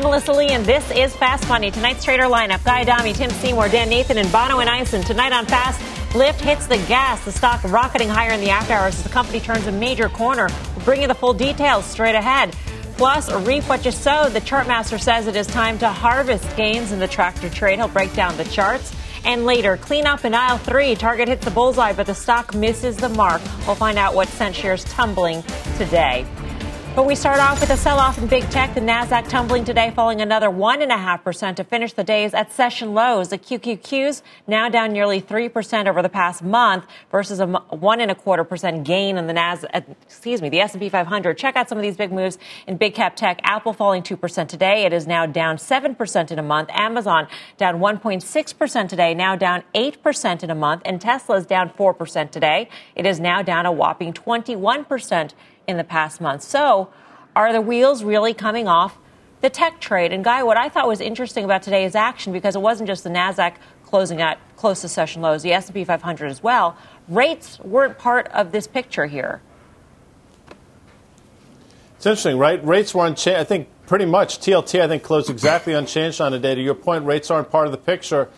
I'm Melissa Lee, and this is Fast Money. Tonight's trader lineup: Guy Adami, Tim Seymour, Dan Nathan, and Bonawyn Eison. Tonight on Fast, Lyft hits the gas. The stock rocketing higher in the after hours as the company turns a major corner. We'll bring you the full details straight ahead. Plus, reap what you sowed. The chartmaster says it is time to harvest gains in the tractor trade. He'll break down the charts. And later, clean up in aisle three. Target hits the bullseye, but the stock misses the mark. We'll find out what sent shares tumbling today. But we start off with a sell off in big tech. The NASDAQ tumbling today, falling another 1.5% to finish the days at session lows. The QQQs now down nearly 3% over the past month versus a one and a quarter percent gain in the NASDAQ, uh, excuse me, the S&P 500. Check out some of these big moves in big cap tech. Apple falling 2% today. It is now down 7% in a month. Amazon down 1.6% today, now down 8% in a month. And Tesla is down 4% today. It is now down a whopping 21% in the past month. So, are the wheels really coming off the tech trade? And Guy, what I thought was interesting about today's action because it wasn't just the Nasdaq closing at close to session lows, the S&P 500 as well. Rates weren't part of this picture here. It's interesting, right? Rates were unchanged. I think pretty much TLT. I think closed exactly unchanged on the day. To your point, rates aren't part of the picture.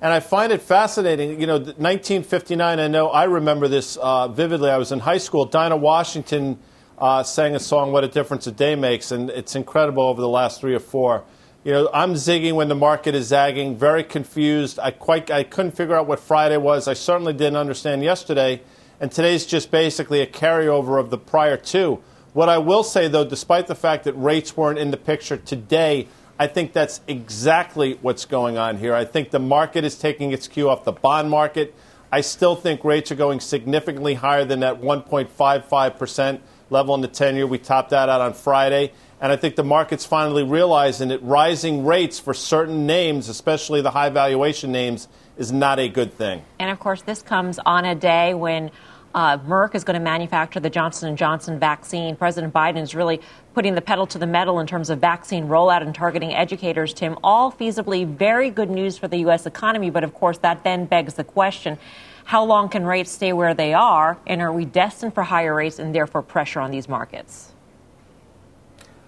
And I find it fascinating. You know, 1959, I know I remember this uh, vividly. I was in high school. Dinah Washington uh, sang a song, What a Difference a Day Makes, and it's incredible over the last three or four. You know, I'm zigging when the market is zagging, very confused. I, quite, I couldn't figure out what Friday was. I certainly didn't understand yesterday. And today's just basically a carryover of the prior two. What I will say, though, despite the fact that rates weren't in the picture today, I think that's exactly what's going on here. I think the market is taking its cue off the bond market. I still think rates are going significantly higher than that 1.55% level in the 10 year. We topped that out on Friday. And I think the market's finally realizing that rising rates for certain names, especially the high valuation names, is not a good thing. And of course, this comes on a day when uh, Merck is going to manufacture the Johnson & Johnson vaccine. President Biden is really putting the pedal to the metal in terms of vaccine rollout and targeting educators, Tim. All feasibly very good news for the U.S. economy. But of course, that then begs the question how long can rates stay where they are? And are we destined for higher rates and therefore pressure on these markets?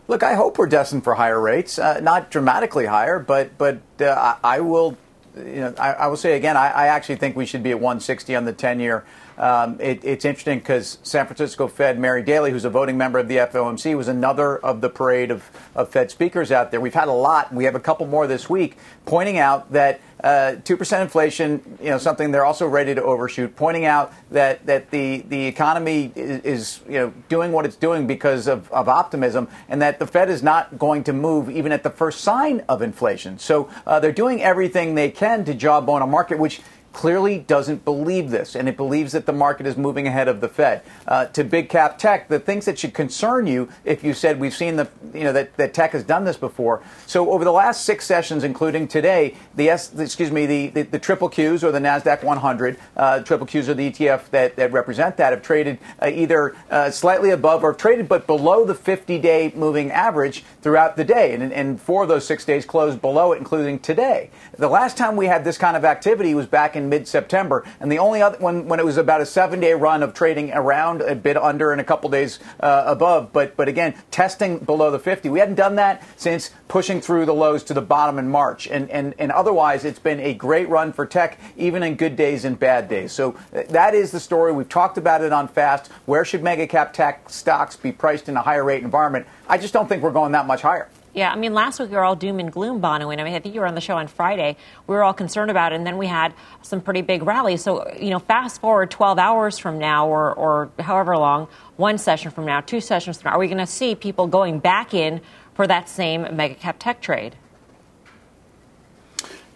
Look, I hope we're destined for higher rates, uh, not dramatically higher, but but uh, I will, you know, I, I will say again, I, I, actually think we should be at 160 on the 10-year. Um, it, it's interesting because San Francisco Fed Mary Daly, who's a voting member of the FOMC, was another of the parade of, of Fed speakers out there. We've had a lot. We have a couple more this week, pointing out that uh, two uh, percent inflation, you know, something they're also ready to overshoot. Pointing out that that the the economy is, is you know doing what it's doing because of, of optimism, and that the Fed is not going to move even at the first sign of inflation. So uh, they're doing everything they can to jawbone a market, which clearly doesn't believe this, and it believes that the market is moving ahead of the Fed. Uh, to big cap tech, the things that should concern you, if you said we've seen the, you know, that, that tech has done this before. So over the last six sessions, including today, the S, excuse me, the, the, the triple Qs or the Nasdaq 100, uh, triple Qs are the ETF that, that represent that, have traded uh, either uh, slightly above or traded but below the 50-day moving average throughout the day, and, and four of those six days closed below it, including today. The last time we had this kind of activity was back in mid-September, and the only other when when it was about a seven-day run of trading around a bit under and a couple days uh, above, but but again testing below the 50. We hadn't done that since pushing through the lows to the bottom in March, and and and otherwise it's been a great run for tech, even in good days and bad days. So uh, that is the story. We've talked about it on Fast. Where should mega cap tech stocks be priced in a higher rate environment? I just don't think we're going that much higher. Yeah, I mean, last week we were all doom and gloom, Bono, and I mean, I think you were on the show on Friday. We were all concerned about it, and then we had some pretty big rallies. So, you know, fast forward 12 hours from now, or, or however long, one session from now, two sessions from now, are we going to see people going back in for that same mega cap tech trade?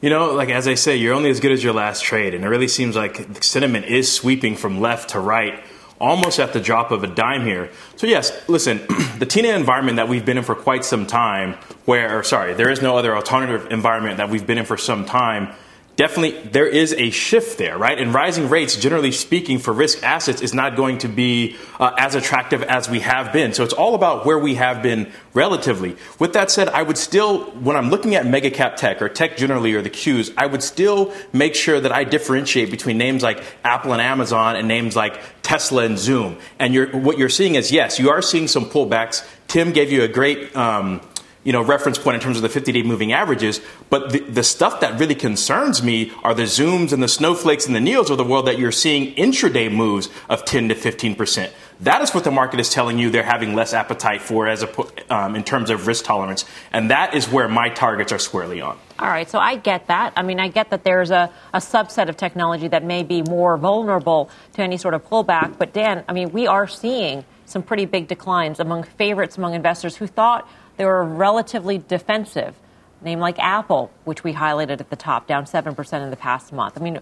You know, like as I say, you're only as good as your last trade, and it really seems like the sentiment is sweeping from left to right almost at the drop of a dime here. So yes, listen, the TINA environment that we've been in for quite some time, where, sorry, there is no other alternative environment that we've been in for some time definitely there is a shift there, right? And rising rates, generally speaking, for risk assets is not going to be uh, as attractive as we have been. So it's all about where we have been relatively. With that said, I would still, when I'm looking at mega cap tech or tech generally or the Qs, I would still make sure that I differentiate between names like Apple and Amazon and names like Tesla and Zoom. And you're, what you're seeing is, yes, you are seeing some pullbacks. Tim gave you a great um, you know, reference point in terms of the 50-day moving averages. But the, the stuff that really concerns me are the Zooms and the Snowflakes and the NIOs of the world that you're seeing intraday moves of 10 to 15 percent. That is what the market is telling you they're having less appetite for as a, um, in terms of risk tolerance. And that is where my targets are squarely on. All right, so I get that. I mean, I get that there's a, a subset of technology that may be more vulnerable to any sort of pullback. But Dan, I mean, we are seeing some pretty big declines among favorites among investors who thought – they were relatively defensive. Name like Apple, which we highlighted at the top, down 7% in the past month. I mean,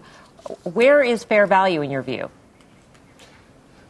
where is fair value in your view?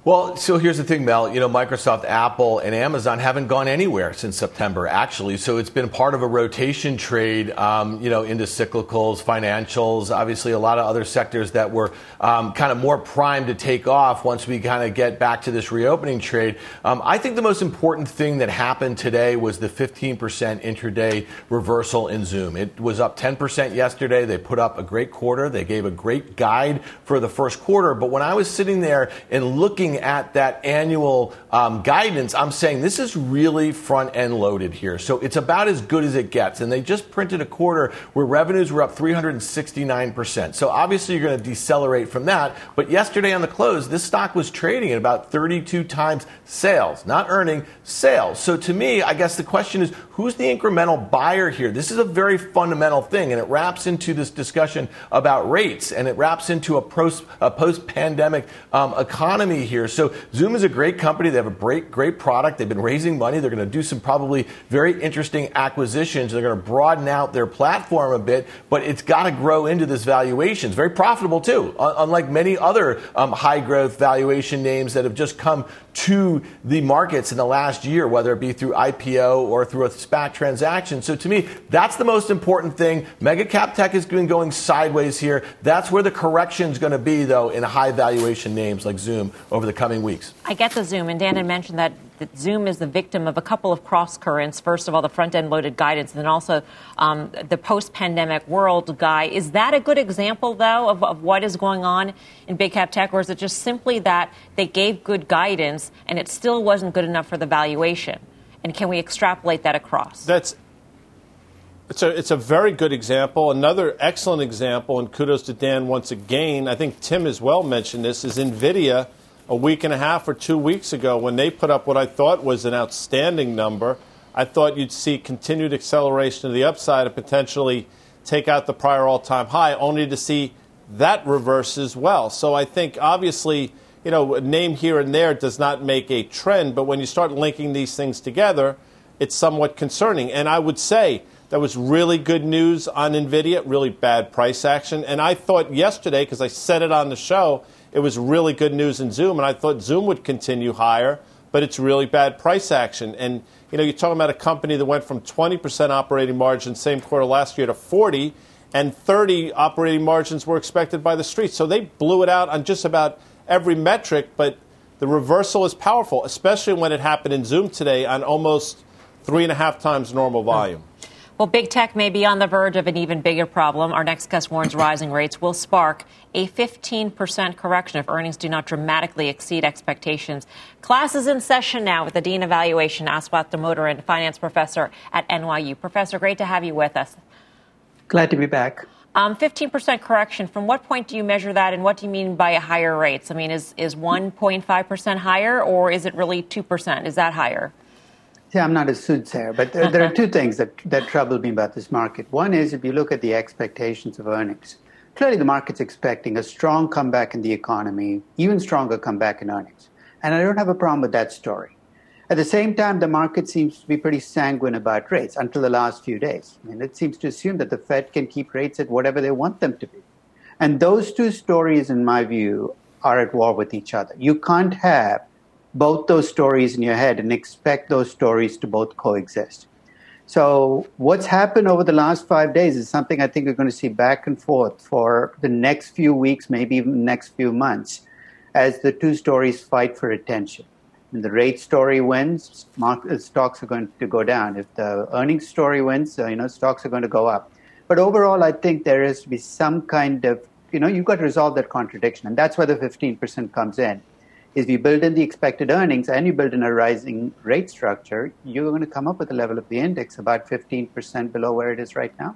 Well, so here's the thing, Mel. You know, Microsoft, Apple, and Amazon haven't gone anywhere since September, actually. So it's been part of a rotation trade, um, you know, into cyclicals, financials, obviously a lot of other sectors that were um, kind of more primed to take off once we kind of get back to this reopening trade. Um, I think the most important thing that happened today was the 15% intraday reversal in Zoom. It was up 10% yesterday. They put up a great quarter. They gave a great guide for the first quarter. But when I was sitting there and looking looking at that annual um, guidance, I'm saying this is really front end loaded here. So it's about as good as it gets. And they just printed a quarter where revenues were up 369%. So obviously you're going to decelerate from that. But yesterday on the close, this stock was trading at about 32 times sales, not earning sales. So to me, I guess the question is who's the incremental buyer here? This is a very fundamental thing, and it wraps into this discussion about rates, and it wraps into a post pandemic um, economy here. So Zoom is a great company. They have a great, great product. They've been raising money. They're going to do some probably very interesting acquisitions. They're going to broaden out their platform a bit, but it's got to grow into this valuation. It's very profitable too, unlike many other um, high growth valuation names that have just come to the markets in the last year, whether it be through IPO or through a SPAC transaction. So to me, that's the most important thing. Mega cap tech has been going sideways here. That's where the correction is going to be, though, in high valuation names like Zoom over the coming weeks. I get the Zoom, and Dan had mentioned that that Zoom is the victim of a couple of cross currents. First of all, the front end loaded guidance, and then also um, the post pandemic world guy. Is that a good example, though, of, of what is going on in big cap tech, or is it just simply that they gave good guidance and it still wasn't good enough for the valuation? And can we extrapolate that across? That's it's a, it's a very good example. Another excellent example, and kudos to Dan once again. I think Tim as well mentioned this, is NVIDIA a week and a half or two weeks ago when they put up what I thought was an outstanding number. I thought you'd see continued acceleration to the upside and potentially take out the prior all time high, only to see that reverse as well. So I think obviously, you know, a name here and there does not make a trend, but when you start linking these things together, it's somewhat concerning. And I would say that was really good news on NVIDIA, really bad price action. And I thought yesterday, because I said it on the show, it was really good news in Zoom, and I thought Zoom would continue higher, but it's really bad price action. And you know, you're talking about a company that went from 20% operating margin same quarter last year to 40, and 30 operating margins were expected by the street. So they blew it out on just about every metric, but the reversal is powerful, especially when it happened in Zoom today on almost three and a half times normal volume. Well, big tech may be on the verge of an even bigger problem. Our next guest warns rising rates will spark a 15% correction if earnings do not dramatically exceed expectations. Class is in session now with the Dean of Valuation, Aswath Damodaran, finance professor at NYU. Professor, great to have you with us. Glad to be back. Um, 15% correction. From what point do you measure that, and what do you mean by higher rates? I mean, is, is 1.5% higher, or is it really 2%? Is that higher? Yeah, I'm not a soothsayer, but there, there, are two things that, that trouble me about this market. One is if you look at the expectations of earnings, clearly the market's expecting a strong comeback in the economy, even stronger comeback in earnings. And I don't have a problem with that story. At the same time, the market seems to be pretty sanguine about rates until the last few days. I mean, it seems to assume that the Fed can keep rates at whatever they want them to be. And those two stories, in my view, are at war with each other. You can't have both those stories in your head and expect those stories to both coexist. So, what's happened over the last five days is something I think we're going to see back and forth for the next few weeks, maybe even next few months, as the two stories fight for attention. When the rate story wins, uh, stocks are going to go down. If the earnings story wins, uh, you know, stocks are going to go up. But overall, I think there has to be some kind of, you know, you've got to resolve that contradiction, and that's where the 15% comes in is you build in the expected earnings and you build in a rising rate structure, you're going to come up with a level of the index about 15% below where it is right now.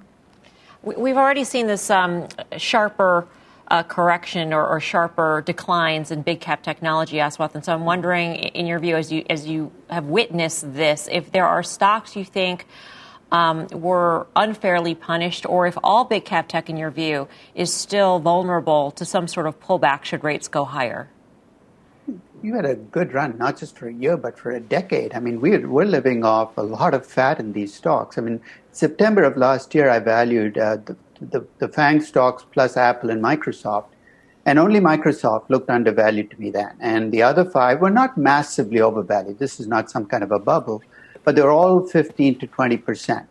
We've already seen this um, sharper uh, correction or, or, sharper declines in big cap technology, Aswath. And so I'm wondering, in your view, as you as you have witnessed this, if there are stocks you think um, were unfairly punished, or if all big cap tech, in your view, is still vulnerable to some sort of pullback should rates go higher you had a good run, not just for a year, but for a decade. I mean, we're, we're living off a lot of fat in these stocks. I mean, September of last year, I valued uh, the, the, the FANG stocks plus Apple and Microsoft. And only Microsoft looked undervalued to me then. And the other five were not massively overvalued. This is not some kind of a bubble, but they're all 15 to 20%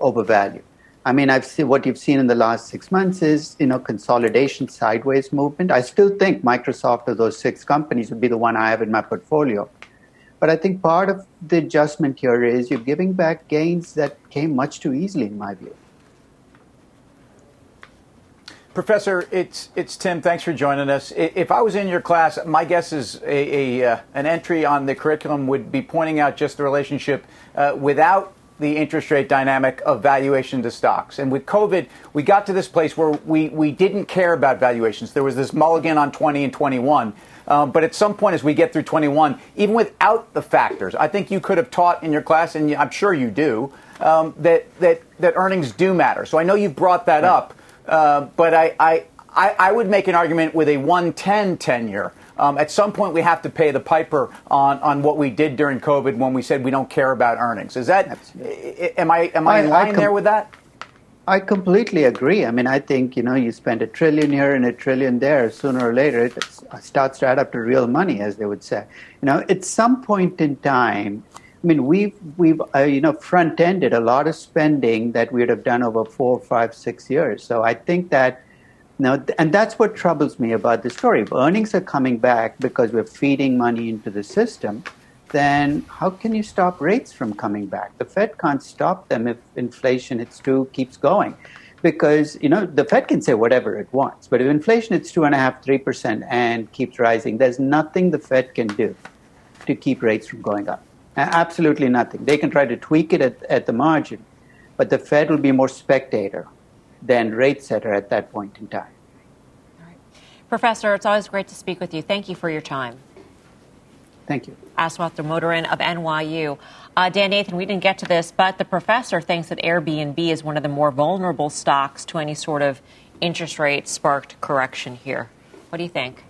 overvalued. I mean, I've seen what you've seen in the last six months is, you know, consolidation sideways movement. I still think Microsoft of those six companies would be the one I have in my portfolio. But I think part of the adjustment here is you're giving back gains that came much too easily, in my view. Professor, it's it's Tim. Thanks for joining us. If I was in your class, my guess is a, a uh, an entry on the curriculum would be pointing out just the relationship uh, without the interest rate dynamic of valuation to stocks. And with COVID, we got to this place where we, we didn't care about valuations. There was this mulligan on 20 and 21. Um, but at some point, as we get through 21, even without the factors, I think you could have taught in your class, and I'm sure you do, um, that, that, that earnings do matter. So I know you've brought that up, uh, but I, I, I, would make an argument with a 110 10 year um, at some point we have to pay the piper on, on what we did during COVID when we said we don't care about earnings. Is that am I am I, I in line I com- there with that? I completely agree. I mean, I think you know you spend a trillion here and a trillion there. Sooner or later, it starts to add up to real money, as they would say. You know, at some point in time, I mean, we've we've uh, you know front ended a lot of spending that we would have done over four, five, six years. So I think that now, and that's what troubles me about the story. If earnings are coming back because we're feeding money into the system, then how can you stop rates from coming back? The Fed can't stop them if inflation hits two, keeps going. Because, you know, the Fed can say whatever it wants, but if inflation hits two and a half, three percent and keeps rising, there's nothing the Fed can do to keep rates from going up. Absolutely nothing. They can try to tweak it at, at the margin, but the Fed will be more spectator than rate setter at that point in time. Professor, it's always great to speak with you. Thank you for your time. Thank you. Aswath Damodaran of NYU. Uh, Dan Nathan, we didn't get to this, but the professor thinks that Airbnb is one of the more vulnerable stocks to any sort of interest rate sparked correction here. What do you think?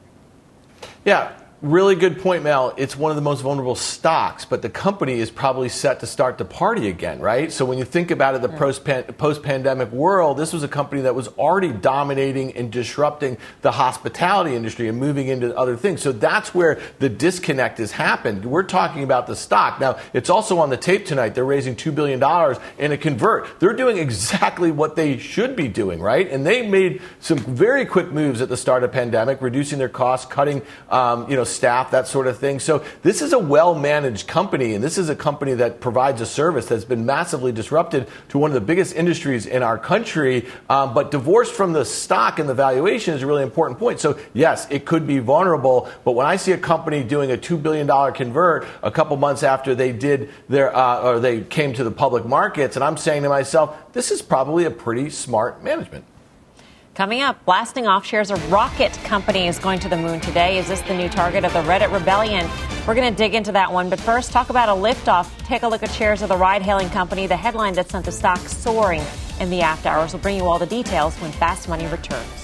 Yeah, Really good point, Mel. It's one of the most vulnerable stocks, but the company is probably set to start the party again, right? So when you think about it, the post pandemic world, this was a company that was already dominating and disrupting the hospitality industry and moving into other things. So that's where the disconnect has happened. We're talking about the stock. Now, it's also on the tape tonight. They're raising $2 billion in a convert. They're doing exactly what they should be doing, right? And they made some very quick moves at the start of pandemic, reducing their costs, cutting, um, you know, staff, that sort of thing. So this is a well managed company, and this is a company that provides a service that's been massively disrupted to one of the biggest industries in our country. Um, but divorced from the stock and the valuation is a really important point. So yes, it could be vulnerable, but when I see a company doing a two billion dollar convert a couple months after they did their uh, or they came to the public markets, and I'm saying to myself, this is probably a pretty smart management. Coming up, blasting off shares of Rocket Company is going to the moon today. Is this the new target of the Reddit rebellion? We're going to dig into that one. But first, talk about a liftoff. Take a look at shares of the ride hailing company, the headline that sent the stock soaring in the after hours. We'll bring you all the details when Fast Money returns.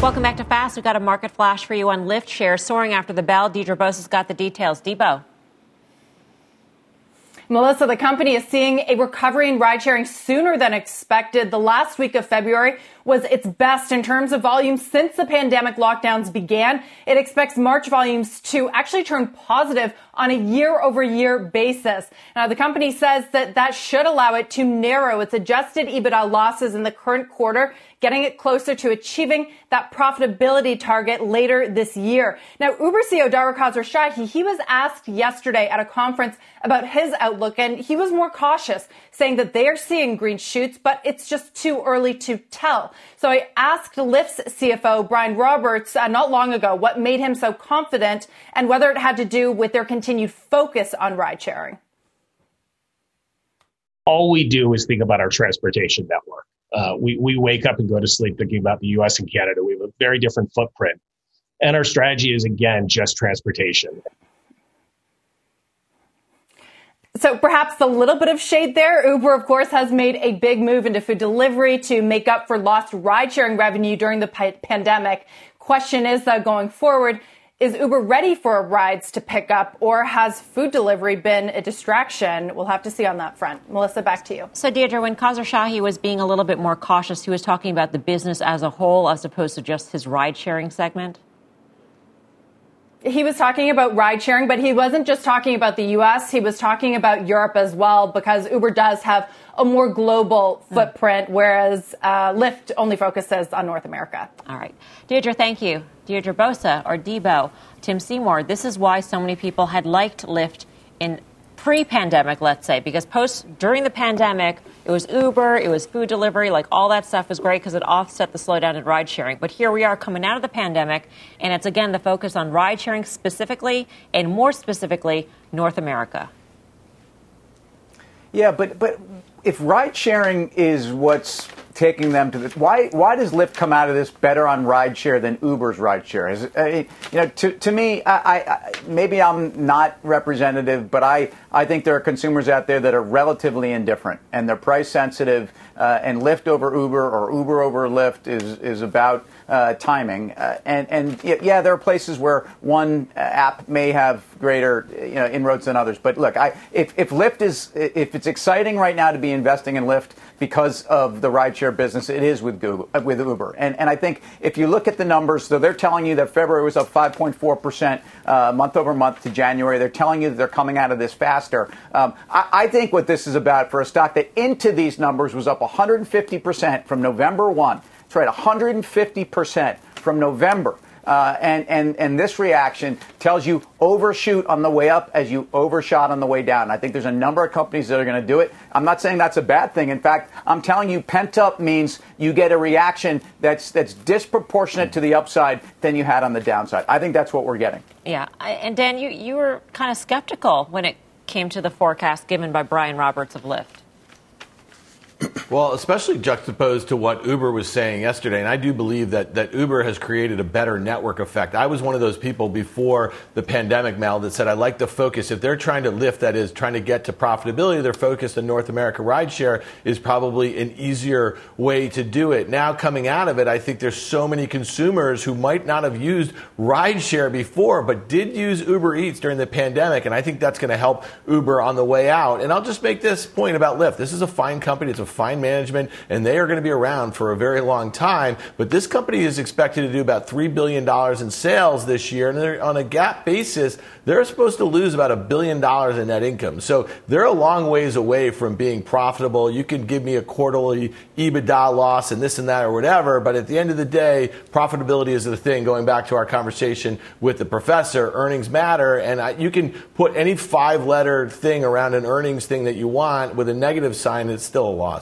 Welcome back to Fast. We've got a market flash for you on Lyft shares soaring after the bell. Deirdre Bosa's got the details. Debo. Melissa, the company is seeing a recovery in ride sharing sooner than expected. The last week of February was its best in terms of volume since the pandemic lockdowns began. It expects March volumes to actually turn positive on a year over year basis. Now, the company says that that should allow it to narrow its adjusted EBITDA losses in the current quarter, getting it closer to achieving that profitability target later this year. Now, Uber CEO Dara Khosrowshahi, he was asked yesterday at a conference about his outlook, and he was more cautious, saying that they are seeing green shoots, but it's just too early to tell. So I asked Lyft's CFO, Brian Roberts, uh, not long ago what made him so confident and whether it had to do with their continued focus on ride sharing. All we do is think about our transportation network. Uh, we, we wake up and go to sleep thinking about the US and Canada. We have a very different footprint. And our strategy is, again, just transportation. So perhaps a little bit of shade there. Uber, of course, has made a big move into food delivery to make up for lost ride sharing revenue during the pandemic. Question is, though, going forward, is Uber ready for rides to pick up, or has food delivery been a distraction? We'll have to see on that front. Melissa, back to you. So, Deirdre, when Khosrowshahi was being a little bit more cautious, he was talking about the business as a whole as opposed to just his ride sharing segment? He was talking about ride sharing, but he wasn't just talking about the US, he was talking about Europe as well because Uber does have a more global footprint, whereas uh, Lyft only focuses on North America. All right. Deirdre, thank you. Deirdre Bosa or Debo, Tim Seymour. This is why so many people had liked Lyft in pre-pandemic, let's say, because post during the pandemic, it was Uber, it was food delivery, like all that stuff was great because it offset the slowdown in ride sharing. But here we are coming out of the pandemic, and it's again the focus on ride sharing specifically, and more specifically, North America. Yeah, but but if ride sharing is what's taking them to this, why why does Lyft come out of this better on ride share than Uber's ride share? Is, uh, you know, to, to me, I, I, maybe I'm not representative, but I, I think there are consumers out there that are relatively indifferent and they're price sensitive. Uh, and Lyft over Uber or Uber over Lyft is is about uh, timing. Uh, and and yeah, there are places where one app may have greater you know inroads than others. But look, I, if if Lyft is if it's exciting right now to be investing in Lyft because of the rideshare business, it is with Google uh, with Uber. And and I think if you look at the numbers, so they're telling you that February was up 5.4 percent uh, month over month to January. They're telling you that they're coming out of this faster. Um, I, I think what this is about for a stock that into these numbers was up 150 percent from November one. That's right, 150% from November. Uh, and, and, and this reaction tells you overshoot on the way up as you overshot on the way down. I think there's a number of companies that are going to do it. I'm not saying that's a bad thing. In fact, I'm telling you, pent up means you get a reaction that's, that's disproportionate to the upside than you had on the downside. I think that's what we're getting. Yeah. And Dan, you, you were kind of skeptical when it came to the forecast given by Brian Roberts of Lyft. Well, especially juxtaposed to what Uber was saying yesterday. And I do believe that, that Uber has created a better network effect. I was one of those people before the pandemic, Mel, that said I like to focus. If they're trying to lift, that is, trying to get to profitability, they're focused on North America rideshare is probably an easier way to do it. Now, coming out of it, I think there's so many consumers who might not have used rideshare before, but did use Uber Eats during the pandemic. And I think that's going to help Uber on the way out. And I'll just make this point about Lyft. This is a fine company. It's a fine management, and they are going to be around for a very long time. But this company is expected to do about $3 billion in sales this year. And on a GAAP basis, they're supposed to lose about a billion dollars in net income. So they're a long ways away from being profitable. You can give me a quarterly EBITDA loss and this and that or whatever, but at the end of the day, profitability is the thing. Going back to our conversation with the professor, earnings matter, and I, you can put any five letter thing around an earnings thing that you want with a negative sign, it's still a loss.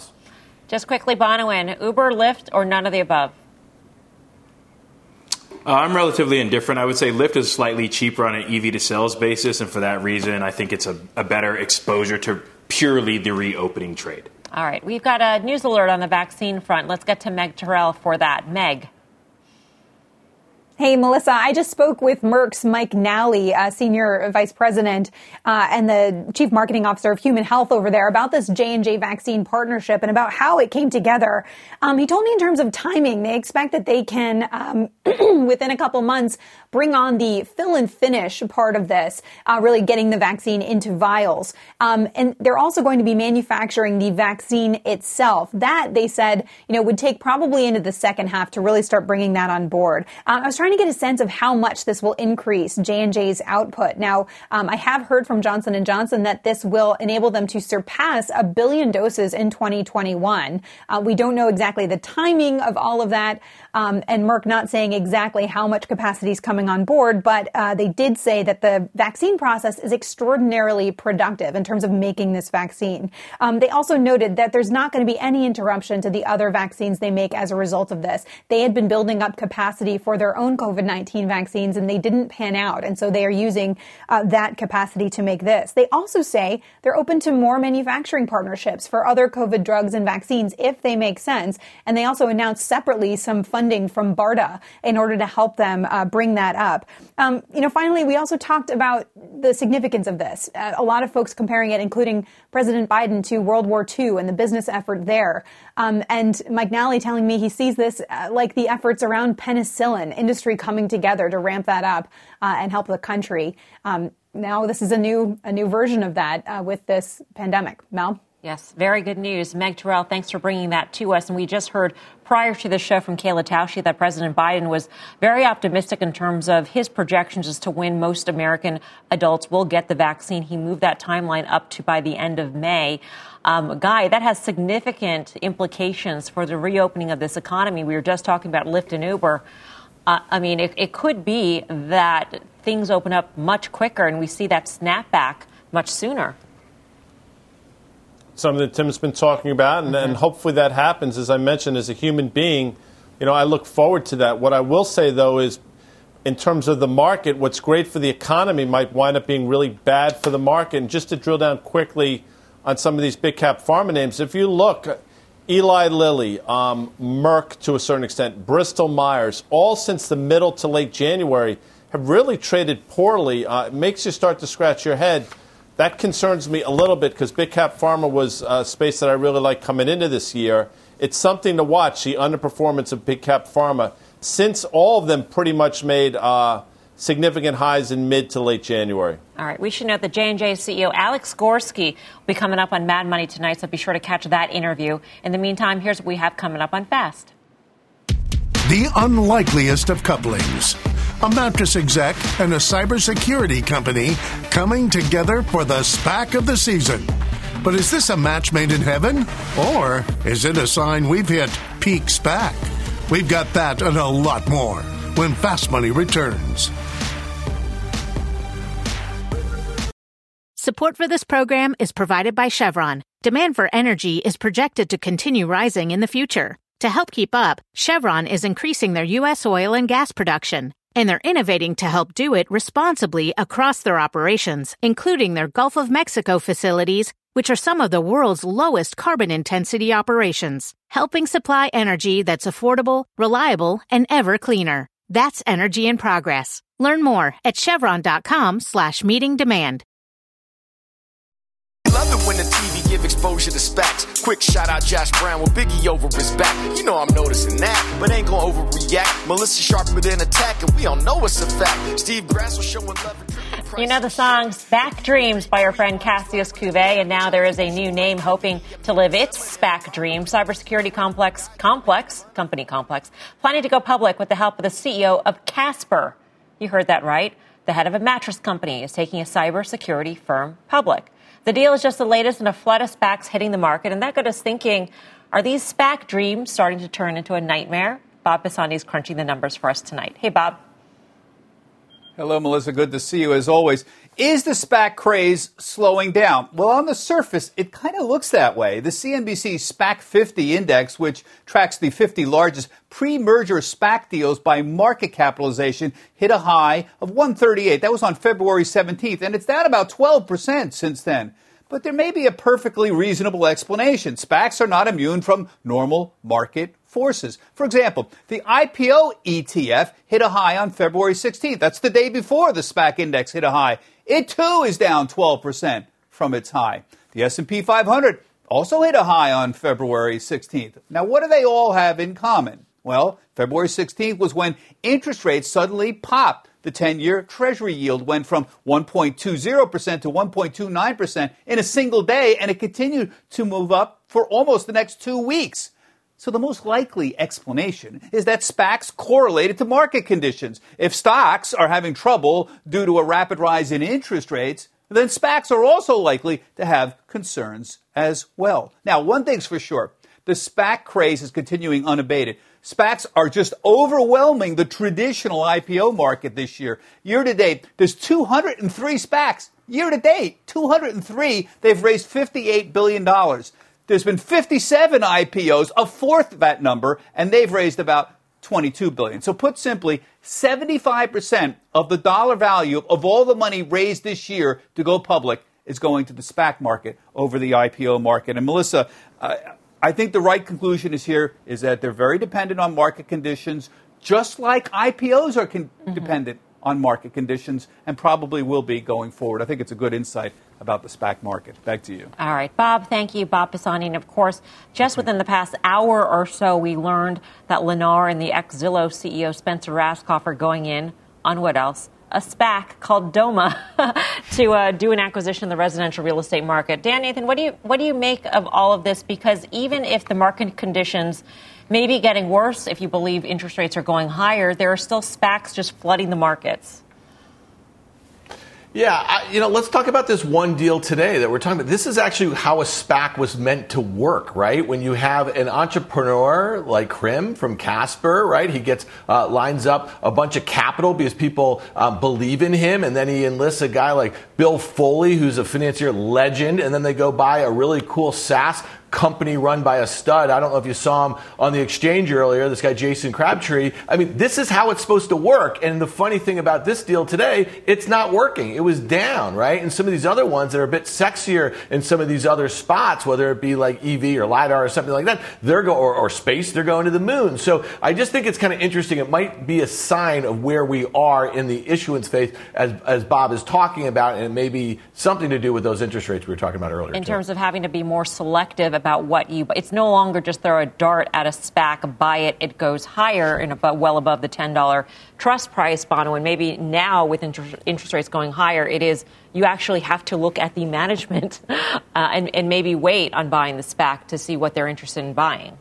Just quickly, Bonawyn, Uber, Lyft, or none of the above? Uh, I'm relatively indifferent. I would say Lyft is slightly cheaper on an EV to sales basis, and for that reason, I think it's a, a better exposure to purely the reopening trade. All right, we've got a news alert on the vaccine front. Let's get to Meg Terrell for that. Meg. Hey, Melissa, I just spoke with Merck's Mike Nally, uh, Senior Vice President uh, and the Chief Marketing Officer of Human Health over there about this J&J vaccine partnership and about how it came together. Um, he told me in terms of timing, they expect that they can, um, within a couple months, bring on the fill and finish part of this, uh, really getting the vaccine into vials. Um, and they're also going to be manufacturing the vaccine itself. That, they said, you know, would take probably into the second half to really start bringing that on board. Uh, I was trying to get a sense of how much this will increase J&J's output. Now, um, I have heard from Johnson & Johnson that this will enable them to surpass a billion doses in 2021. Uh, we don't know exactly the timing of all of that, um, and Merck not saying exactly how much capacity is coming on board, but uh, they did say that the vaccine process is extraordinarily productive in terms of making this vaccine. Um, they also noted that there's not going to be any interruption to the other vaccines they make as a result of this. They had been building up capacity for their own COVID 19 vaccines and they didn't pan out. And so they are using uh, that capacity to make this. They also say they're open to more manufacturing partnerships for other COVID drugs and vaccines if they make sense. And they also announced separately some funding from BARDA in order to help them uh, bring that up. Um, you know, finally, we also talked about the significance of this. Uh, a lot of folks comparing it, including President Biden, to World War II and the business effort there. Um, and Mike Nally telling me he sees this uh, like the efforts around penicillin, industry coming together to ramp that up uh, and help the country. Um, now this is a new a new version of that uh, with this pandemic. Mel. Yes, very good news. Meg Terrell, thanks for bringing that to us. And we just heard prior to the show from Kayla Tausche that President Biden was very optimistic in terms of his projections as to when most American adults will get the vaccine. He moved that timeline up to by the end of May. Um, Guy, that has significant implications for the reopening of this economy. We were just talking about Lyft and Uber. Uh, I mean, it, it could be that things open up much quicker and we see that snapback much sooner something that Tim's been talking about, and, and, hopefully that happens. As I mentioned, as a human being, you know, I look forward to that. What I will say, though, is in terms of the market, what's great for the economy might wind up being really bad for the market. And just to drill down quickly on some of these big cap pharma names, if you look, Eli Lilly, um, Merck to a certain extent, Bristol Myers, all since the middle to late January have really traded poorly. Uh, it makes you start to scratch your head that concerns me a little bit because big cap pharma was a space that I really like coming into this year. It's something to watch the underperformance of big cap pharma since all of them pretty much made uh, significant highs in mid to late January. All right, we should note that J&J CEO Alex Gorsky will be coming up on Mad Money tonight, so be sure to catch that interview. In the meantime, here's what we have coming up on Fast. The unlikeliest of couplings a mattress exec, and a cybersecurity company coming together for the SPAC of the season. But is this a match made in heaven? Or is it a sign we've hit peak SPAC? We've got that and a lot more when Fast Money returns. Support for this program is provided by Chevron. Demand for energy is projected to continue rising in the future. To help keep up, Chevron is increasing their U.S. oil and gas production and they're innovating to help do it responsibly across their operations, including their Gulf of Mexico facilities, which are some of the world's lowest carbon intensity operations, helping supply energy that's affordable, reliable, and ever cleaner. That's energy in progress. Learn more at chevron.com slash meeting demand. Give exposure to SPACs. Quick shout out Josh Brown with Biggie over his back. You know I'm noticing that, but ain't gonna overreact. Melissa sharper than attack, and we all know it's a fact. Steve Grasso showing love You know the song Back Dreams by our friend Cassius Couve, and now there is a new name hoping to live its SPAC dream. Cybersecurity QOMPLX, QOMPLX, company QOMPLX, planning to go public with the help of the CEO of Casper. You heard that right. The head of a mattress company is taking a cybersecurity firm public. The deal is just the latest in a flood of SPACs hitting the market, and that got us thinking, are these SPAC dreams starting to turn into a nightmare? Bob Pisani is crunching the numbers for us tonight. Hey, Bob. Hello, Melissa. Good to see you as always. Is the SPAC craze slowing down? Well, on the surface, it kind of looks that way. The CNBC SPAC 50 index, which tracks the 50 largest pre merger SPAC deals by market capitalization, hit a high of 138. That was on February 17th, and it's down about 12% since then. But there may be a perfectly reasonable explanation. SPACs are not immune from normal market forces. For example, the IPO ETF hit a high on February 16th. That's the day before the SPAC index hit a high. It too is down 12% from its high. The S&P 500 also hit a high on February 16th. Now, what do they all have in common? Well, February 16th was when interest rates suddenly popped. The 10 year Treasury yield went from 1.20% to 1.29% in a single day, and it continued to move up for almost the next two weeks. So the most likely explanation is that SPACs correlated to market conditions. If stocks are having trouble due to a rapid rise in interest rates, then SPACs are also likely to have concerns as well. Now, one thing's for sure. The SPAC craze is continuing unabated. SPACs are just overwhelming the traditional IPO market this year. Year to date, there's 203 SPACs. Year to date, 203. They've raised $58 billion. There's been 57 IPOs, a fourth of that number, and they've raised about 22 billion. So put simply, 75% of the dollar value of all the money raised this year to go public is going to the SPAC market over the IPO market. And Melissa, uh, I think the right conclusion is here is that they're very dependent on market conditions, just like IPOs are con- mm-hmm. dependent on market conditions and probably will be going forward. I think it's a good insight about the SPAC market. Back to you. All right, Bob, thank you. Bob Pisani. And of course, just within the past hour or so, we learned that Lennar and the ex Zillow CEO Spencer Rascoff are going in on what else? A SPAC called Doma to uh, do an acquisition in the residential real estate market. Dan Nathan, what do you what do you make of all of this? Because even if the market conditions may be getting worse, if you believe interest rates are going higher, there are still SPACs just flooding the markets. Yeah, I, you know, let's talk about this one deal today that we're talking about. This is actually how a SPAC was meant to work, right? When you have an entrepreneur like Krim from Casper, right? He gets uh, lines up a bunch of capital because people um, believe in him, and then he enlists a guy like Bill Foley, who's a financier legend, and then they go buy a really cool SaaS company run by a stud. I don't know if you saw him on the exchange earlier, this guy Jason Crabtree. I mean, this is how it's supposed to work. And the funny thing about this deal today, it's not working. It was down, right? And some of these other ones that are a bit sexier in some of these other spots, whether it be like EV or LiDAR or something like that, they're go or, or space, they're going to the moon. So I just think it's kind of interesting. It might be a sign of where we are in the issuance phase as, as Bob is talking about, and it may be something to do with those interest rates we were talking about earlier. In too. terms of having to be more selective about what you. It's no longer just throw a dart at a SPAC, buy it, it goes higher and well above the ten dollar trust price, Bono. And maybe now with interest, interest rates going higher, it is you actually have to look at the management uh, and, and maybe wait on buying the SPAC to see what they're interested in buying.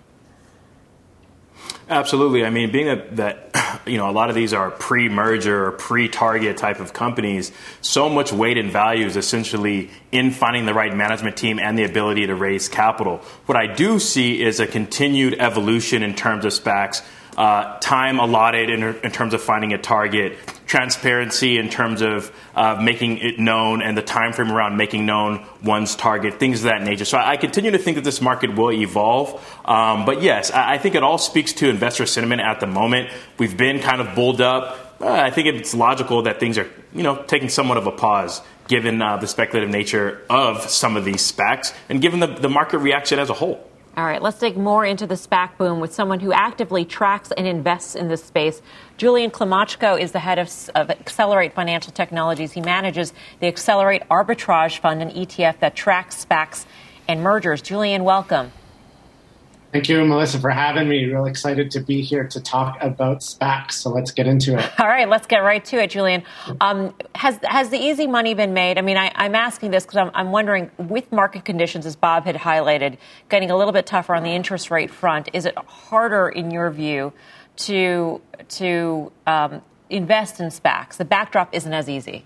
Absolutely. I mean, being that, that you know a lot of these are pre-merger or pre-target type of companies, so much weight and value is essentially in finding the right management team and the ability to raise capital. What I do see is a continued evolution in terms of SPACs uh, time allotted in, in, terms of finding a target, transparency in terms of uh, making it known, and the time frame around making known one's target, things of that nature. So I, I continue to think that this market will evolve. Um, but yes, I, I, think it all speaks to investor sentiment at the moment. We've been kind of bulled up. Uh, I think it's logical that things are, you know, taking somewhat of a pause given uh, the speculative nature of some of these SPACs and given the, the market reaction as a whole. All right, let's dig more into the SPAC boom with someone who actively tracks and invests in this space. Julian Klymochko is the head of, of, Accelerate Financial Technologies. He manages the Accelerate Arbitrage Fund, an ETF that tracks SPACs and mergers. Julian, welcome. Thank you, Melissa, for having me. Real excited to be here to talk about SPACs. So let's get into it. All right, let's get right to it, Julian. Um, has has the easy money been made? I mean, I, am asking this because I'm, I'm, wondering, with market conditions, as Bob had highlighted, getting a little bit tougher on the interest rate front, is it harder, in your view, to to um, invest in SPACs? The backdrop isn't as easy.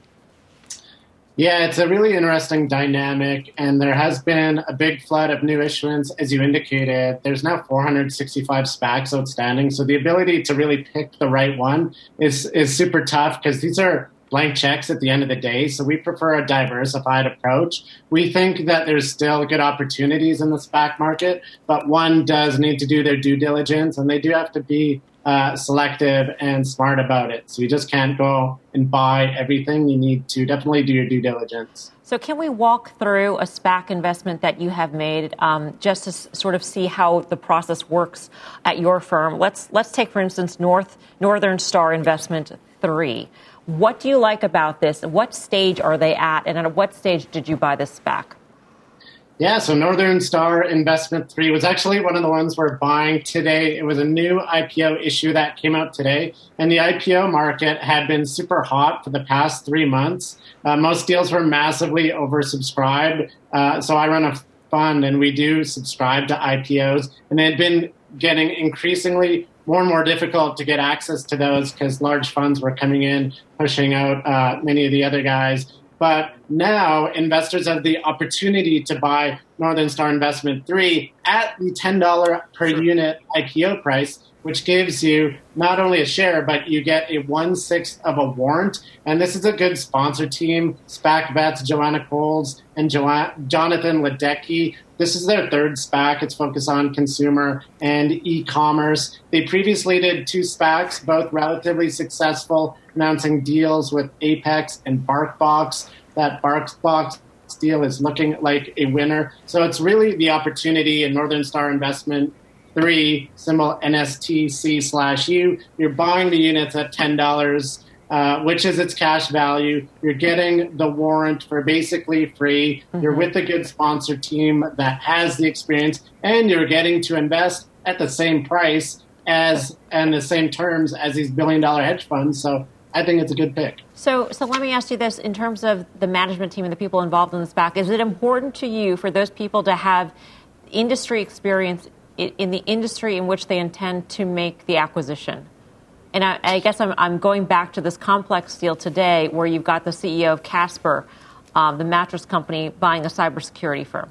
Yeah, it's a really interesting dynamic, and there has been a big flood of new issuance, as you indicated. There's now 465 SPACs outstanding, so the ability to really pick the right one is is super tough because these are blank checks at the end of the day. So we prefer a diversified approach. We think that there's still good opportunities in the SPAC market, but one does need to do their due diligence, and they do have to be uh, selective and smart about it. So you just can't go and buy everything. You need to definitely do your due diligence. So, can we walk through a SPAC investment that you have made, um, just to s- sort of see how the process works at your firm? Let's let's take, for instance, North Northern Star Investment Three. What do you like about this? What stage are they at, and at what stage did you buy this SPAC? Yeah, so Northern Star Investment 3 was actually one of the ones we're buying today. It was a new IPO issue that came out today, and the IPO market had been super hot for the past three months. Uh, most deals were massively oversubscribed. Uh, so I run a fund, and we do subscribe to IPOs, and it had been getting increasingly more and more difficult to get access to those because large funds were coming in, pushing out uh, many of the other guys. But now investors have the opportunity to buy Northern Star Investment 3 at the $10 per unit IPO price, which gives you not only a share, but you get a one sixth of a warrant. And this is a good sponsor team. SPAC Vets, Joanna Coles, and jo- Jonathan Ledecky. This is their third SPAC. It's focused on consumer and e commerce. They previously did two SPACs, both relatively successful, announcing deals with Apex and Barkbox. That Barkbox deal is looking like a winner. So it's really the opportunity in Northern Star Investment three, symbol NSTC slash U. You're buying the units at $10, uh, which is its cash value. You're getting the warrant for basically free. Mm-hmm. You're with a good sponsor team that has the experience, and you're getting to invest at the same price as and the same terms as these billion dollar hedge funds. So I think it's a good pick. So, so let me ask you this: in terms of the management team and the people involved in this SPAC, is it important to you for those people to have industry experience in the industry in which they intend to make the acquisition. And I, I guess I'm, I'm, going back to this QOMPLX deal today where you've got the CEO of Casper, um, the mattress company, buying a cybersecurity firm.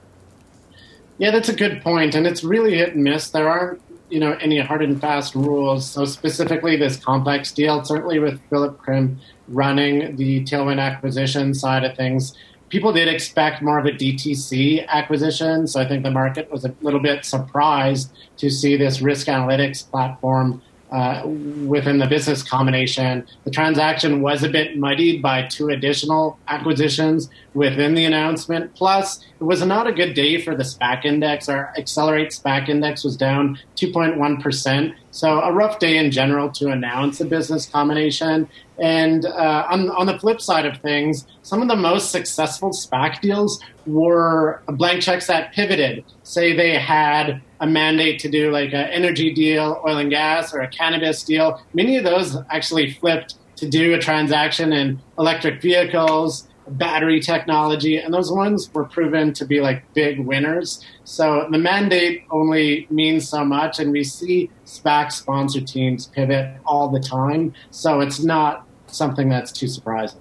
Yeah, that's a good point, and it's really hit and miss. There aren't, you know, any hard and fast rules. So specifically, this QOMPLX deal, certainly with Philip Krim running the Tailwind acquisition side of things, people did expect more of a DTC acquisition. So I think the market was a little bit surprised to see this risk analytics platform uh, within the business combination. The transaction was a bit muddied by two additional acquisitions within the announcement. Plus, it was not a good day for the SPAC index. Our Accelerate SPAC index was down 2.1%. So, a rough day in general to announce a business combination. And uh, on, on the flip side of things, some of the most successful SPAC deals were blank checks that pivoted. Say they had a mandate to do like an energy deal, oil and gas, or a cannabis deal. Many of those actually flipped to do a transaction in electric vehicles, battery technology, and those ones were proven to be like big winners. So the mandate only means so much, and we see SPAC sponsor teams pivot all the time. So it's not something that's too surprising.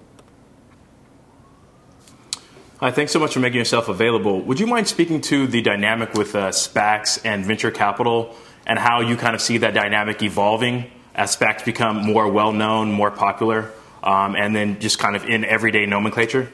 Hi, thanks so much for making yourself available. Would you mind speaking to the dynamic with uh, SPACs and venture capital and how you kind of see that dynamic evolving as SPACs become more well known, more popular, um, and then just kind of in everyday nomenclature?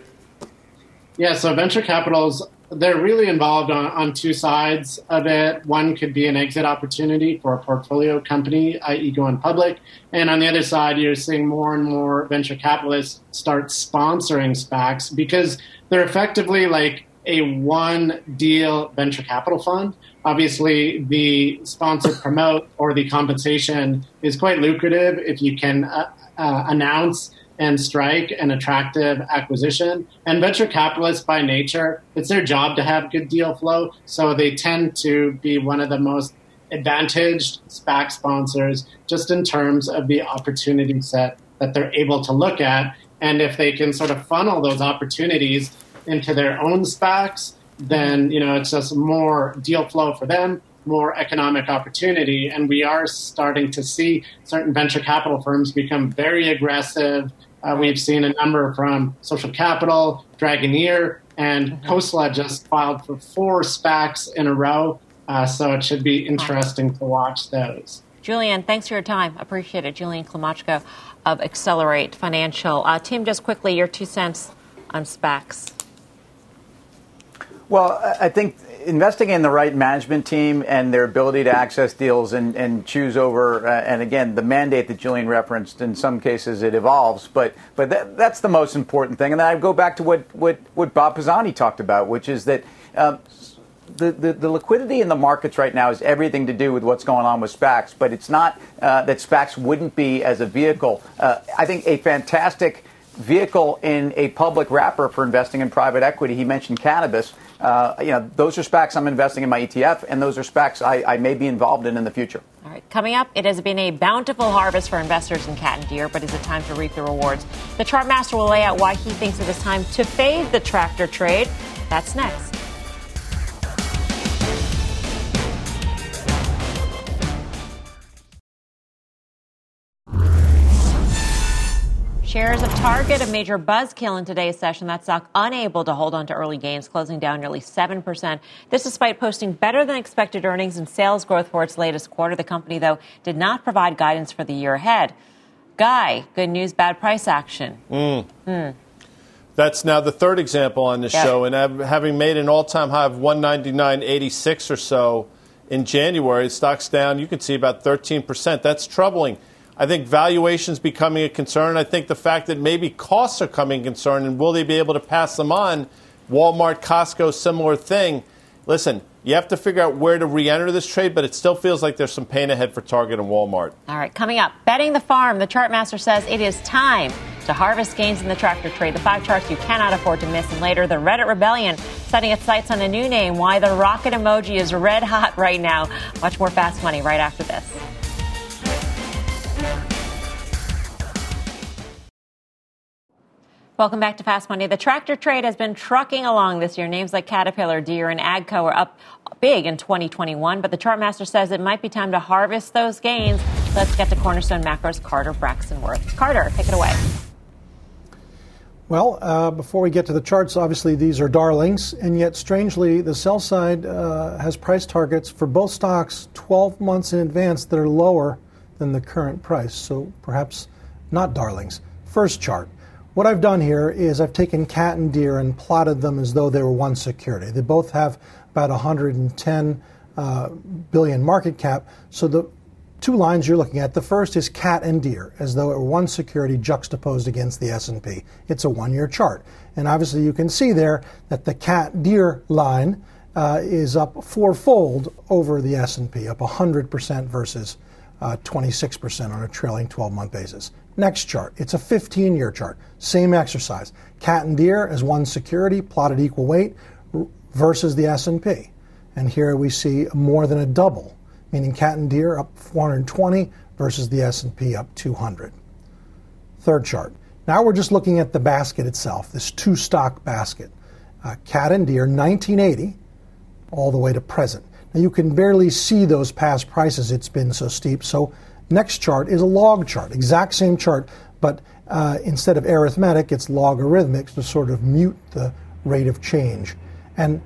Yeah, so venture capital is they're really involved on, on two sides of it. One could be an exit opportunity for a portfolio company, i.e., going public. And on the other side, you're seeing more and more venture capitalists start sponsoring SPACs because they're effectively like a one deal venture capital fund. Obviously, the sponsor promote or the compensation is quite lucrative if you can uh, uh, announce and strike an attractive acquisition. And venture capitalists, by nature, it's their job to have good deal flow. So they tend to be one of the most advantaged SPAC sponsors just in terms of the opportunity set that they're able to look at. And if they can sort of funnel those opportunities into their own SPACs, then you know it's just more deal flow for them, more economic opportunity, and we are starting to see certain venture capital firms become very aggressive. Uh, we've seen a number from Social Capital, Dragoneer, and mm-hmm. Khosla just filed for four SPACs in a row. Uh, so it should be interesting to watch those. Julian, thanks for your time. Appreciate it. Julian Klymochko of Accelerate Financial. Uh, Tim, just quickly, your two cents on SPACs. Well, I think investing in the right management team and their ability to access deals and, and choose over, uh, and again, the mandate that Julian referenced, in some cases it evolves, but, but that, that's the most important thing. And then I go back to what, what, what Bob Pisani talked about, which is that um, the, the, the, liquidity in the markets right now is everything to do with what's going on with SPACs, but it's not uh, that SPACs wouldn't be as a vehicle. Uh, I think a fantastic vehicle in a public wrapper for investing in private equity. He mentioned cannabis. Uh, you know, those are SPACs I'm investing in my ETF, and those are SPACs I, I, may be involved in in the future. All right, coming up, it has been a bountiful harvest for investors in cat and Deere, but is it time to reap the rewards? The chart master will lay out why he thinks it is time to fade the tractor trade. That's next. Shares of Target, a major buzzkill in today's session. That stock unable to hold on to early gains, closing down nearly 7%. This despite posting better than expected earnings and sales growth for its latest quarter. The company, though, did not provide guidance for the year ahead. Guy, good news, bad price action. Mm. Mm. That's now the third example on the yep. show. And having made an all time high of 199.86 or so in January, stock's down, you can see about 13%. That's troubling. I think valuations becoming a concern. I think the fact that maybe costs are coming concern, and will they be able to pass them on? Walmart, Costco, similar thing. Listen, you have to figure out where to re-enter this trade, but it still feels like there's some pain ahead for Target and Walmart. All right, coming up, betting the farm. The chart master says it is time to harvest gains in the tractor trade. The five charts you cannot afford to miss. And later, the Reddit rebellion setting its sights on a new name. Why the rocket emoji is red hot right now. Much more fast money right after this. Welcome back to Fast Money. The tractor trade has been trucking along this year. Names like Caterpillar, Deere, and AGCO are up big in 2021, but the chartmaster says it might be time to harvest those gains. Let's get to Cornerstone Macro's Carter Braxton Worth. Carter, take it away. Well, uh, before we get to the charts, obviously these are darlings, and yet strangely, the sell side uh, has price targets for both stocks 12 months in advance that are lower than the current price. So perhaps not darlings. First chart. What I've done here is I've taken cat and Deere and plotted them as though they were one security. They both have about 110 uh, billion market cap. So the two lines you're looking at, the first is cat and Deere, as though it were one security juxtaposed against the S&P. It's a one-year chart, and obviously you can see there that the cat Deere line uh, is up fourfold over the S&P, up 100% versus uh, 26% on a trailing 12-month basis. Next chart, it's a 15 year chart. Same exercise. Cat and Deere as one security, plotted equal weight versus the S&P. And here we see more than a double, meaning cat and Deere up 420 versus the S&P up 200. Third chart. Now we're just looking at the basket itself, this two stock basket. Uh, cat and Deere 1980 all the way to present. You can barely see those past prices, it's been so steep. So Next chart is a log chart, exact same chart, but uh, instead of arithmetic, it's logarithmic to sort of mute the rate of change. And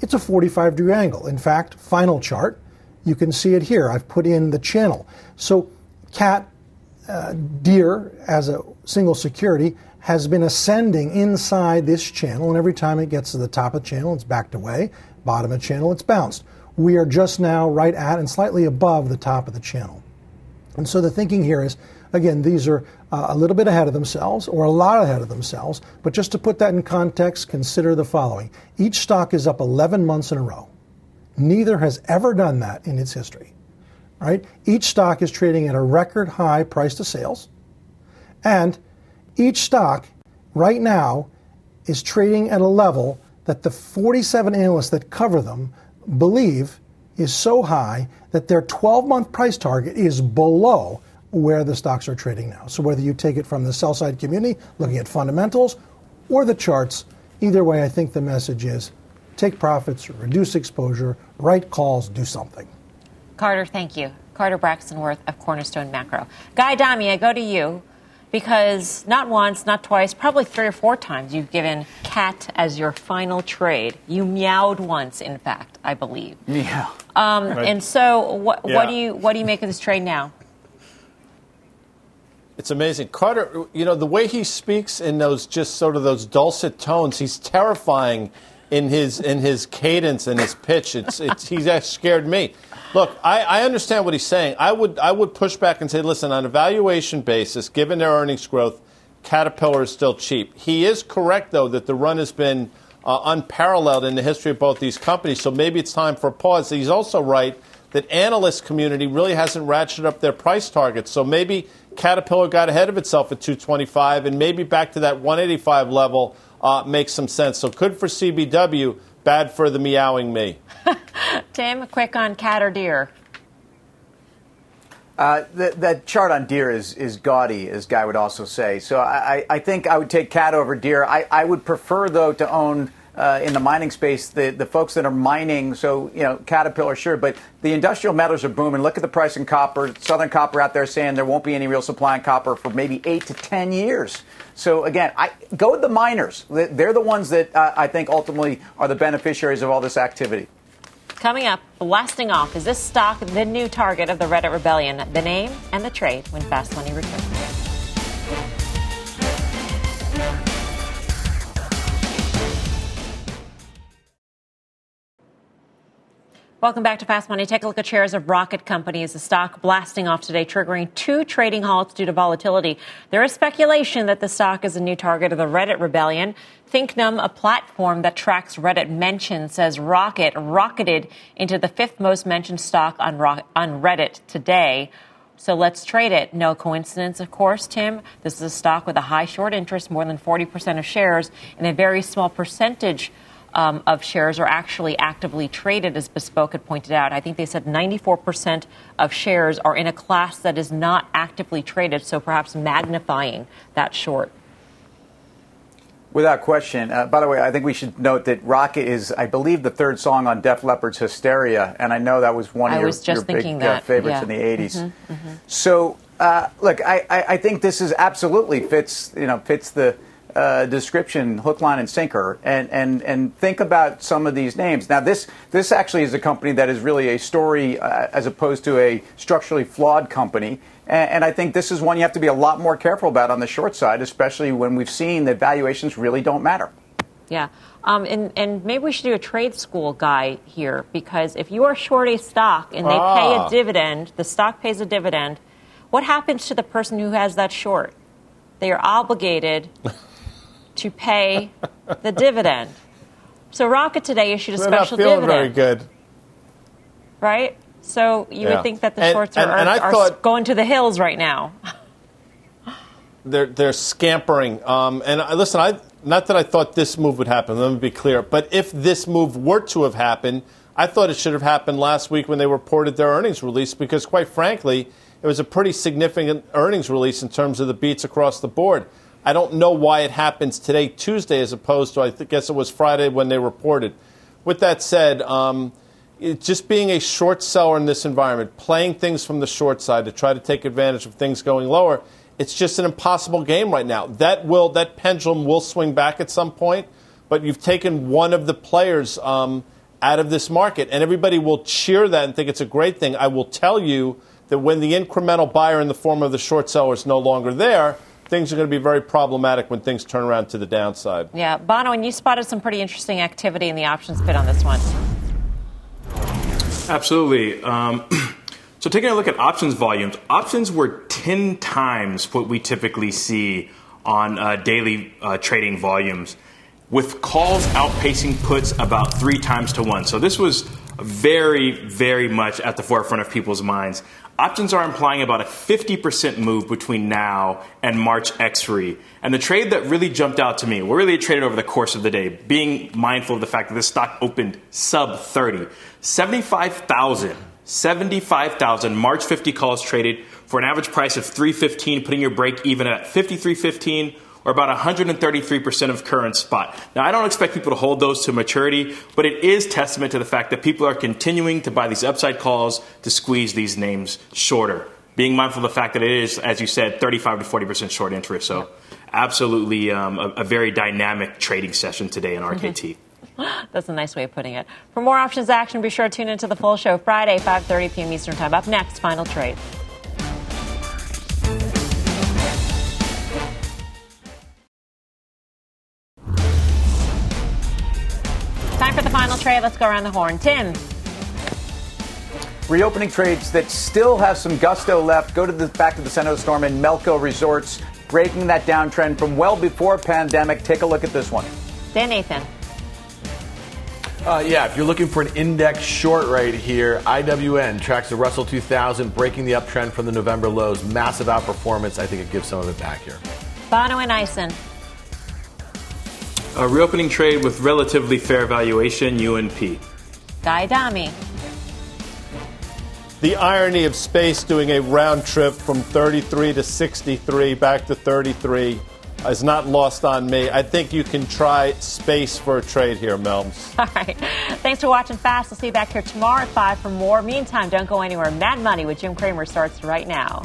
it's a 45 degree angle. In fact, final chart, you can see it here. I've put in the channel. So cat, uh, Deere as a single security has been ascending inside this channel, and every time it gets to the top of the channel, it's backed away. Bottom of the channel, it's bounced. We are just now right at and slightly above the top of the channel. And so the thinking here is again, these are uh, a little bit ahead of themselves or a lot ahead of themselves. But just to put that in context, consider the following each stock is up 11 months in a row. Neither has ever done that in its history. Right? Each stock is trading at a record high price to sales. And each stock right now is trading at a level that the 47 analysts that cover them believe is so high that their 12 month price target is below where the stocks are trading now. So whether you take it from the sell side community, looking at fundamentals, or the charts, either way, I think the message is take profits, reduce exposure, write calls, do something. Carter, thank you. Carter Braxton Worth of Cornerstone Macro. Guy Adami, I go to you because not once, not twice, probably three or four times you've given cat as your final trade. You meowed once, in fact, I believe. Yeah. Um, Right. And so, what, Yeah. what do you what do you make of this trade now? It's amazing. Carter, you know, the way he speaks in those just sort of those dulcet tones, he's terrifying in his in his cadence and his pitch. It's it's he's scared me. Look, I, I understand what he's saying. I would I would push back and say, listen, on a valuation basis, given their earnings growth, Caterpillar is still cheap. He is correct though that the run has been uh, unparalleled in the history of both these companies. So maybe it's time for a pause. He's also right that analyst community really hasn't ratcheted up their price targets. So maybe Caterpillar got ahead of itself at 225, and maybe back to that 185 level uh, makes some sense. So good for CBW, bad for the meowing me. Tim, quick on cat or Deere. Uh, that, that chart on Deere is, is gaudy, as Guy would also say. So I, I I think I would take cat over Deere. I, I would prefer, though, to own uh, in the mining space the, the folks that are mining. So, you know, Caterpillar, sure, but the industrial metals are booming. Look at the price in copper. Southern Copper out there saying there won't be any real supply in copper for maybe eight to 10 years. So, again, I, go with the miners. They're the ones that uh, I think ultimately are the beneficiaries of all this activity. Coming up, blasting off. Is this stock the new target of the Reddit rebellion? The name and the trade when Fast Money returns. Welcome back to Fast Money. Take a look at shares of Rocket Company as the stock blasting off today, triggering two trading halts due to volatility. There is speculation that the stock is a new target of the Reddit rebellion. ThinkNum, a platform that tracks Reddit mentions, says Rocket rocketed into the fifth most mentioned stock on, on Reddit today. So let's trade it. No coincidence, of course, Tim. This is a stock with a high short interest, more than 40% of shares, and a very small percentage um, of shares are actually actively traded, as Bespoke had pointed out. I think they said 94% of shares are in a class that is not actively traded, so perhaps magnifying that short. Without question. Uh, by the way, I think we should note that Rocket is, I believe, the third song on Def Leppard's Hysteria, and I know that was one of I your, your big uh, favorites yeah. in the 80s. Mhm, mhm. So, uh, look, I, I, I think this is absolutely fits, you know, fits the uh, description, hook, line, and sinker, and, and, and think about some of these names. Now, this, this actually is a company that is really a story uh, as opposed to a structurally flawed company. And, and I think this is one you have to be a lot more careful about on the short side, especially when we've seen that valuations really don't matter. Yeah. Um, and, and maybe we should do a trade school guy here because if you are short a stock and they pay Ah. a dividend, the stock pays a dividend, what happens to the person who has that short? They are obligated to pay the dividend. So Rocket today issued a They're not special feeling dividend, very good. right? So you Yeah. would think that the And- shorts are, and- and are, are going to the hills right now. They're they're scampering. Um, and I, listen, I not that I thought this move would happen. Let me be clear. But if this move were to have happened, I thought it should have happened last week when they reported their earnings release. Because quite frankly, it was a pretty significant earnings release in terms of the beats across the board. I don't know why it happens today, Tuesday, as opposed to I guess it was Friday when they reported. With that said, um, it, just being a short seller in this environment, playing things from the short side to try to take advantage of things going lower, it's just an impossible game right now. That will that pendulum will swing back at some point, but you've taken one of the players um, out of this market, and everybody will cheer that and think it's a great thing. I will tell you that when the incremental buyer in the form of the short seller is no longer there, things are going to be very problematic when things turn around to the downside. Yeah, Bono, and you spotted some pretty interesting activity in the options pit on this one. Absolutely. Um, so, taking a look at options volumes, options were 10 times what we typically see on uh, daily uh, trading volumes, with calls outpacing puts about three times to one. So, this was very, very much at the forefront of people's minds. Options are implying about a 50% move between now and March expiry. And the trade that really jumped out to me, we really traded over the course of the day, being mindful of the fact that this stock opened sub 30. 75,000, 75,000 March 50 calls traded for an average price of 315, putting your break even at 5315 or about 133% of current spot. Now, I don't expect people to hold those to maturity, but it is testament to the fact that people are continuing to buy these upside calls to squeeze these names shorter. Being mindful of the fact that it is, as you said, 35 to 40% short interest. So, absolutely um, a, a, very dynamic trading session today in RKT. That's a nice way of putting it. For more options action, be sure to tune into the full show Friday, 5:30 p.m. Eastern Time. Up next, final trade. Trade. Let's go around the horn. Tim. Reopening trades that still have some gusto left. Go to the back to the center of the storm in Melco Resorts, breaking that downtrend from well before pandemic. Take a look at this one. Dan Nathan. Uh, yeah, if you're looking for an index short right here, IWN tracks the Russell 2000, breaking the uptrend from the November lows. Massive outperformance. I think it gives some of it back here. Bonawyn Eison. A reopening trade with relatively fair valuation, UNP. Guy Adami. The irony of space doing a round trip from 33 to 63 back to 33 is not lost on me. I think you can try space for a trade here, Melms. All right. Thanks for watching Fast. We'll see you back here tomorrow at 5 for more. Meantime, don't go anywhere. Mad Money with Jim Cramer starts right now.